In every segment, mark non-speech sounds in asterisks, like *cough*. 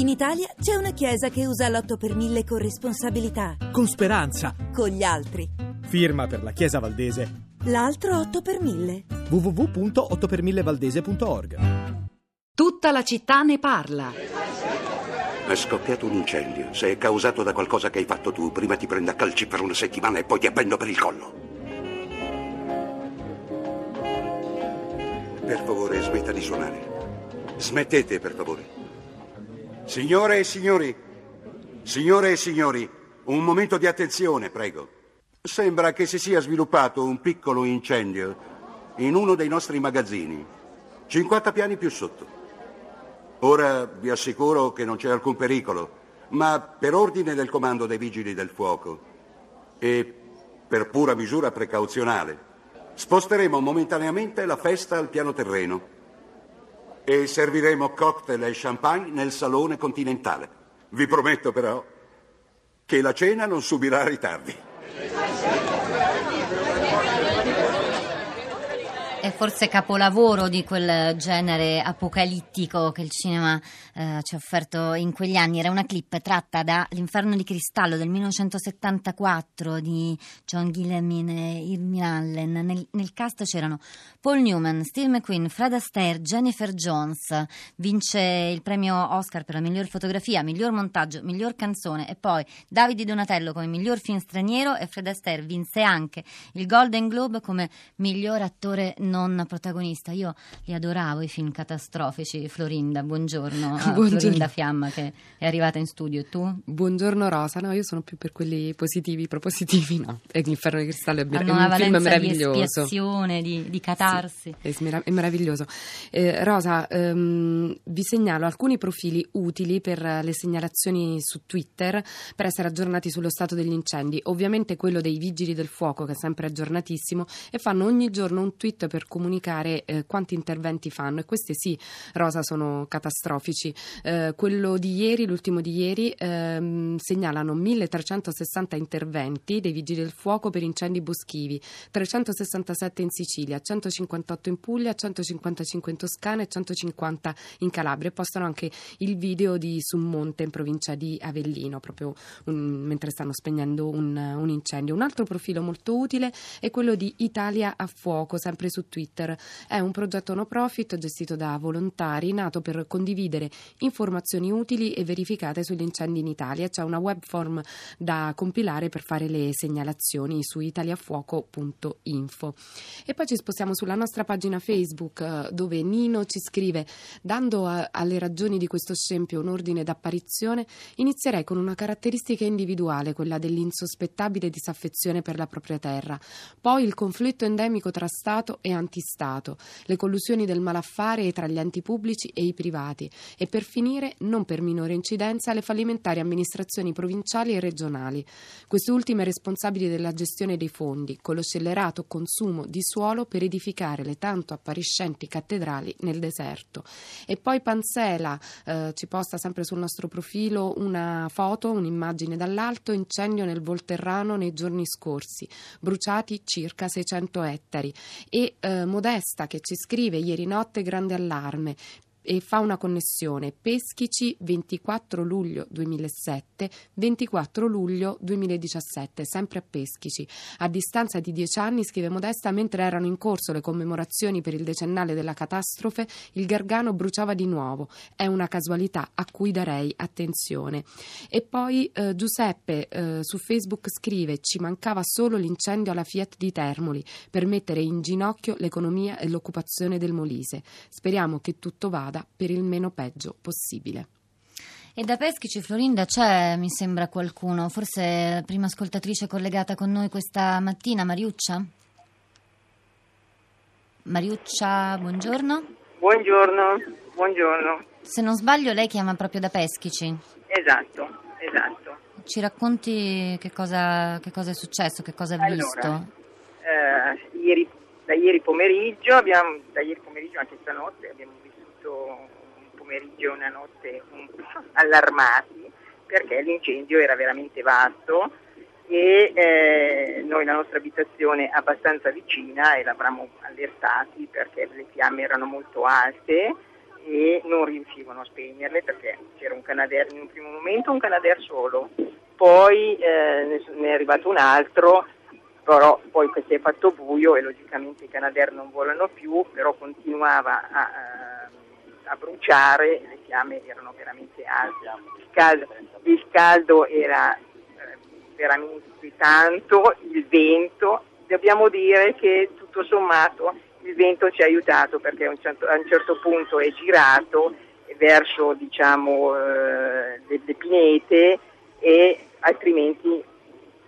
In Italia c'è una chiesa che usa l'8 per 1000 con responsabilità. Con speranza. Con gli altri. Firma per la Chiesa Valdese. L'altro 8 per 1000. www.8per1000valdese.org Tutta la città ne parla. È scoppiato un incendio. Se è causato da qualcosa che hai fatto tu, prima ti prendo a calci per una settimana e poi ti appendo per il collo. Per favore, smetta di suonare. Smettete, per favore. Signore e signori, signore e signori, un momento di attenzione, prego. Sembra che si sia sviluppato un piccolo incendio in uno dei nostri magazzini, 50 piani più sotto. Ora vi assicuro che non c'è alcun pericolo, ma per ordine del comando dei vigili del fuoco e per pura misura precauzionale, sposteremo momentaneamente la festa al piano terreno e serviremo cocktail e champagne nel salone continentale. Vi prometto però che la cena non subirà ritardi. È forse capolavoro di quel genere apocalittico che il cinema eh, ci ha offerto in quegli anni. Era una clip tratta da L'Inferno di Cristallo del 1974 di John Gilliam e Irving Allen. Nel, nel, cast c'erano Paul Newman, Steve McQueen, Fred Astaire, Jennifer Jones. Vince il premio Oscar per la miglior fotografia, miglior montaggio, miglior canzone e poi Davide Donatello come miglior film straniero e Fred Astaire vinse anche il Golden Globe come miglior attore non protagonista. Io li adoravo i film catastrofici. Florinda, buongiorno. *laughs* Ah, buongiorno. Florinda Fiamma che è arrivata in studio. E tu? Buongiorno Rosa. No, io sono più per quelli positivi, propositivi. No, e l'Inferno di Cristallo è, mer- è un film meraviglioso. Di di, di catarsi. Sì, è, è, meraviglioso. Eh, Rosa, ehm, vi segnalo alcuni profili utili per le segnalazioni su Twitter per essere aggiornati sullo stato degli incendi. Ovviamente quello dei vigili del fuoco, che è sempre aggiornatissimo, e fanno ogni giorno un tweet per per comunicare eh, quanti interventi fanno e questi sì, Rosa, sono catastrofici. Eh, quello di ieri, l'ultimo di ieri, ehm, segnalano 1360 interventi dei vigili del fuoco per incendi boschivi, 367 in Sicilia, 158 in Puglia, 155 in Toscana e 150 in Calabria postano anche il video di Summonte in provincia di Avellino, proprio un, mentre stanno spegnendo un, un incendio. Un altro profilo molto utile è quello di Italia a fuoco, sempre su Twitter. È un progetto no profit gestito da volontari, nato per condividere informazioni utili e verificate sugli incendi in Italia. C'è una web form da compilare per fare le segnalazioni su italiafuoco.info. E poi ci spostiamo sulla nostra pagina Facebook eh, dove Nino ci scrive dando a, alle ragioni di questo scempio un ordine d'apparizione, inizierei con una caratteristica individuale, quella dell'insospettabile disaffezione per la propria terra, poi il conflitto endemico tra Stato e antistato, le collusioni del malaffare tra gli enti pubblici e i privati e per finire, non per minore incidenza, le fallimentari amministrazioni provinciali e regionali, queste ultime responsabili della gestione dei fondi, con lo scellerato consumo di suolo per edificare le tanto appariscenti cattedrali nel deserto. E poi Panzela eh, ci posta sempre sul nostro profilo una foto, un'immagine dall'alto, incendio nel Volterrano nei giorni scorsi, bruciati circa 600 ettari e eh, eh, Modesta che ci scrive ieri notte grande allarme e fa una connessione. Peschici 24 luglio 2007 24 luglio 2017 sempre a Peschici. A distanza di dieci anni scrive Modesta mentre erano in corso le commemorazioni per il decennale della catastrofe il Gargano bruciava di nuovo. È una casualità a cui darei attenzione. E poi eh, Giuseppe eh, su Facebook scrive ci mancava solo l'incendio alla Fiat di Termoli per mettere in ginocchio l'economia e l'occupazione del Molise. Speriamo che tutto vada vada per il meno peggio possibile. E da Peschici, Florinda, c'è, mi sembra, qualcuno, forse la prima ascoltatrice collegata con noi questa mattina, Mariuccia? Mariuccia, buongiorno. Buongiorno, buongiorno. Se non sbaglio lei chiama proprio da Peschici. Esatto, esatto. Ci racconti che cosa, che cosa è successo, che cosa ha allora, visto? Eh, ieri, da ieri pomeriggio, abbiamo, da ieri pomeriggio anche stanotte abbiamo visto passato un pomeriggio e una notte allarmati perché l'incendio era veramente vasto e eh, noi la nostra abitazione è abbastanza vicina e l'avranno allertati perché le fiamme erano molto alte e non, riuscivano a spegnerle perché c'era un Canadair in un primo momento, un Canadair solo, poi eh, ne è arrivato un altro, però poi si è fatto buio e logicamente i Canadair non volano più, però continuava a, a bruciare, le fiamme erano veramente alte, il caldo, il caldo era eh, veramente tanto, il vento, dobbiamo dire che tutto sommato il vento ci ha aiutato perché a un certo, a un certo punto è girato verso diciamo, eh, le, le, pinete e altrimenti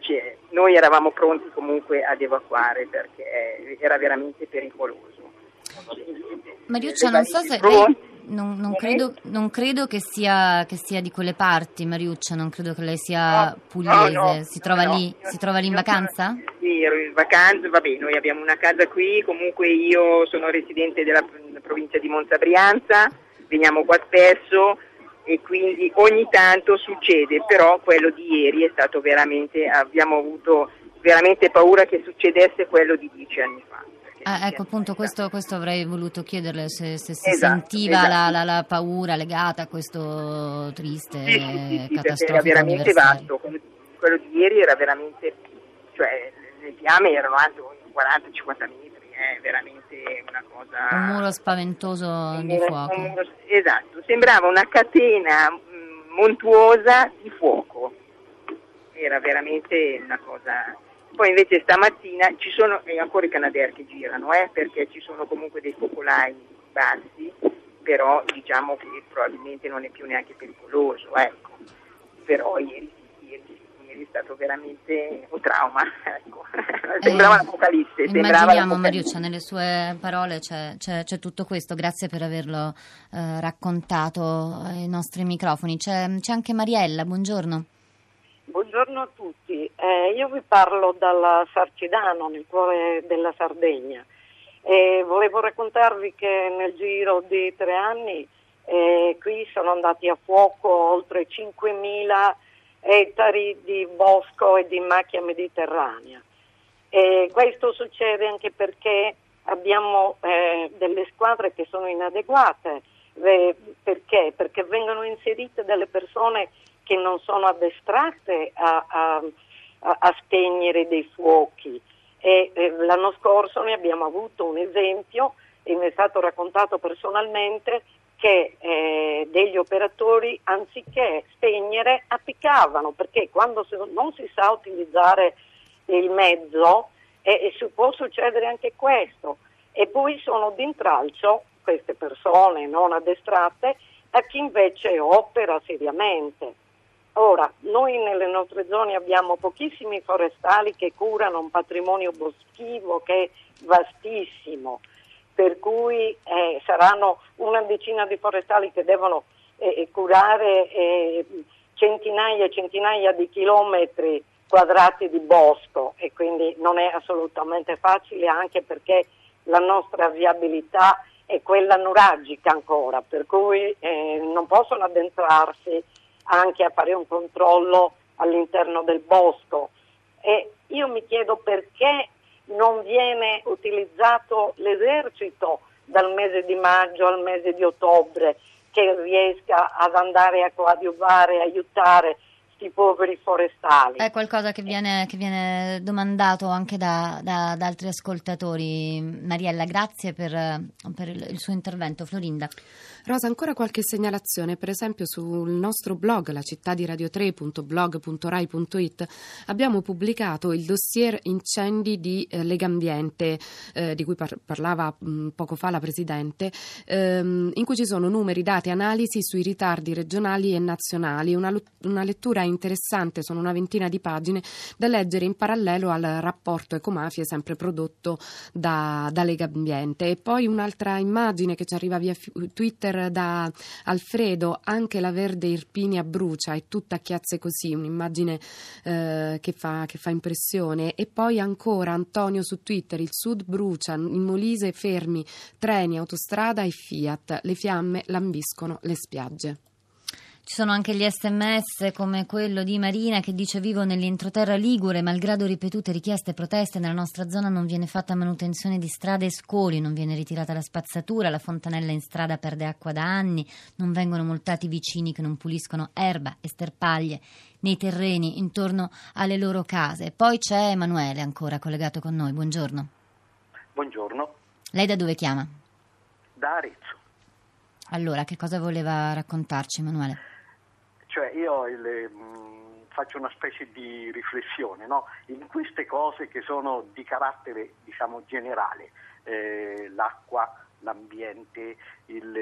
cioè, noi eravamo pronti comunque ad evacuare perché era veramente pericoloso. Mariuccia, non so se lei, non, non, credo, non credo che, sia, che sia, di quelle parti, Mariuccia, non credo che lei sia pugliese. No, no, si, trova no, lì, si trova lì in vacanza? Sì, ero in vacanza, vabbè, noi abbiamo una casa qui, comunque io sono residente della provincia di Monza Brianza, veniamo qua spesso e quindi ogni tanto succede, però quello di ieri è stato veramente, abbiamo avuto veramente paura che succedesse quello di dieci anni fa. Ah, ecco, appunto, questo, questo, avrei voluto chiederle se, se si esatto, sentiva esatto. La, la, la, paura legata a questo triste sì, sì, sì, catastrofico era veramente vasto, quello di ieri era veramente, cioè le fiamme erano alto 40-50 metri, è eh, veramente una cosa... Un muro spaventoso un di fuoco. Muro, esatto, sembrava una catena mm, montuosa di fuoco, era veramente una cosa poi invece stamattina ci sono ancora i Canadair che girano, eh, perché ci sono comunque dei focolai bassi, però diciamo che probabilmente non è più neanche pericoloso, ecco. Però ieri, ieri, ieri è stato veramente un trauma, *laughs* ecco. sembrava eh, l'apocalisse. Immaginiamo Mariuccia, nelle sue parole c'è, c'è, c'è, tutto questo, grazie per averlo eh, raccontato ai nostri microfoni. C'è, c'è anche Mariella, buongiorno. Buongiorno a tutti, eh, io vi parlo dalla Sarcidano, nel cuore della Sardegna e volevo raccontarvi che nel giro di tre anni eh, qui sono andati a fuoco oltre 5.000 ettari di bosco e di macchia mediterranea. Questo succede anche perché abbiamo eh, delle squadre che sono inadeguate. Eh, perché? Perché vengono inserite delle persone che non sono addestrate a, a, a spegnere dei fuochi. E, eh, l'anno scorso ne abbiamo avuto un esempio e mi è stato raccontato personalmente che eh, degli operatori anziché spegnere appiccavano perché quando non si sa utilizzare il mezzo eh, può succedere anche questo e poi sono d'intralcio queste persone non addestrate a chi invece opera seriamente. Ora, noi nelle nostre zone abbiamo pochissimi forestali che curano un patrimonio boschivo che è vastissimo, per cui eh, saranno una decina di forestali che devono eh, curare eh, centinaia e centinaia di chilometri quadrati di bosco e quindi non è assolutamente facile anche perché la nostra viabilità è quella nuragica ancora, per cui eh, non possono addentrarsi anche a fare un controllo all'interno del bosco. E io mi chiedo perché non viene utilizzato l'esercito dal mese di maggio al mese di ottobre che riesca ad andare a coadiuvare, aiutare questi poveri forestali. È qualcosa che viene, che viene domandato anche da, da, da, altri ascoltatori. Mariella, grazie per, per il suo intervento. Florinda. Rosa, ancora qualche segnalazione, per esempio sul nostro blog, la città di radio3.blog.rai.it, abbiamo pubblicato il dossier incendi di eh, Legambiente, eh, di cui par- parlava mh, mm, poco fa la Presidente, ehm, in cui ci sono numeri, dati, analisi sui ritardi regionali e nazionali, una, una lettura interessante, sono una ventina di pagine, da leggere in parallelo al rapporto ecomafie sempre prodotto da, da Legambiente. E poi un'altra immagine che ci arriva via Twitter da Alfredo, anche la verde Irpinia brucia, è tutta a chiazze così, un'immagine eh, che, fa, che, fa, impressione. E poi ancora Antonio su Twitter, il sud brucia, in Molise fermi, treni, autostrada e Fiat, le fiamme lambiscono le spiagge. Ci sono anche gli sms come quello di Marina che dice vivo nell'entroterra Ligure, malgrado ripetute richieste e proteste nella nostra zona non viene fatta manutenzione di strade e scoli, non viene ritirata la spazzatura, la fontanella in strada perde acqua da anni, non vengono multati vicini che non puliscono erba e sterpaglie nei terreni intorno alle loro case. Poi c'è Emanuele ancora collegato con noi, buongiorno. Buongiorno. Lei da dove chiama? Da Arezzo. Allora, che cosa voleva raccontarci Emanuele? Cioè io il, mh, faccio una specie di riflessione no? in queste cose che sono di carattere diciamo, generale, eh, l'acqua, l'ambiente, il,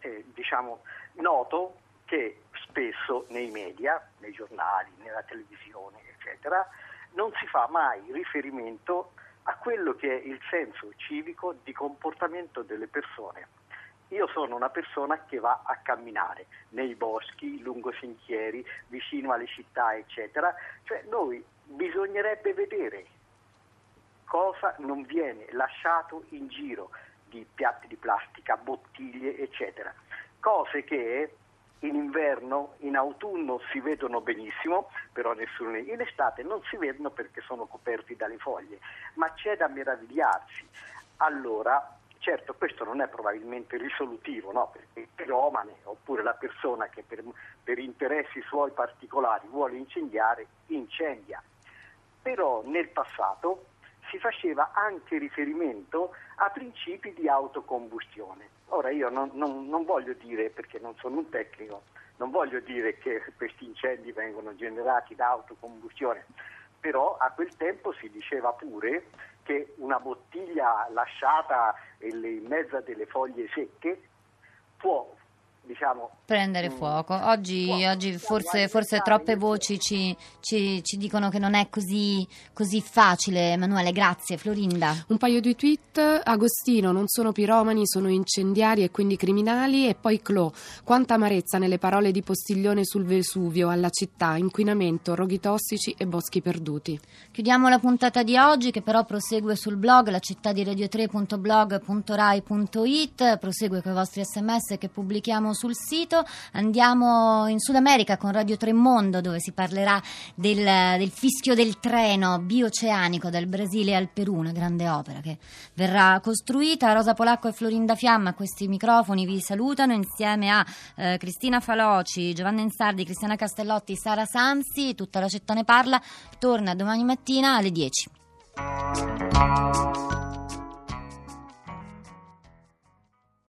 eh, diciamo, noto che spesso nei media, nei giornali, nella televisione, eccetera, non si fa mai riferimento a quello che è il senso civico di comportamento delle persone io sono una persona che va a camminare nei boschi, lungo sentieri, vicino alle città, eccetera. Cioè noi bisognerebbe vedere cosa non viene lasciato in giro di piatti di plastica, bottiglie, eccetera. Cose che in inverno, in autunno si vedono benissimo, però nessuno in estate non si vedono perché sono coperti dalle foglie, ma c'è da meravigliarsi. Allora Certo, questo non è probabilmente risolutivo, no? perché il piromane oppure la persona che per, per interessi suoi particolari vuole incendiare, incendia. Però nel passato si faceva anche riferimento a principi di autocombustione. Ora io non, non, non, voglio dire, perché non sono un tecnico, non voglio dire che questi incendi vengono generati da autocombustione, però a quel tempo si diceva pure che una bottiglia lasciata in mezzo a delle foglie secche può diciamo, prendere mm, fuoco. Oggi, può, oggi forse, forse troppe voci ci, ci, ci, dicono che non è così, così, facile. Emanuele, grazie. Florinda. Un paio di tweet. Agostino, non sono piromani, sono incendiari e quindi criminali. E poi Clo, quanta amarezza nelle parole di Postiglione sul Vesuvio, alla città, inquinamento, roghi tossici e boschi perduti. Chiudiamo la puntata di oggi che però prosegue sul blog la città di radio3.blog.rai.it, prosegue con i vostri sms che pubblichiamo sul sito. Andiamo in Sud America con Radio Tremondo dove si parlerà del, del fischio del treno bioceanico dal Brasile al Perù, una grande opera che verrà costruita. Rosa Polacco e Florinda Fiamma a questi microfoni vi salutano insieme a eh, Cristina Faloci, Giovanna Insardi, Cristiana Castellotti, Sara Sansi. Tutta la città ne parla. Torna domani mattina alle 10.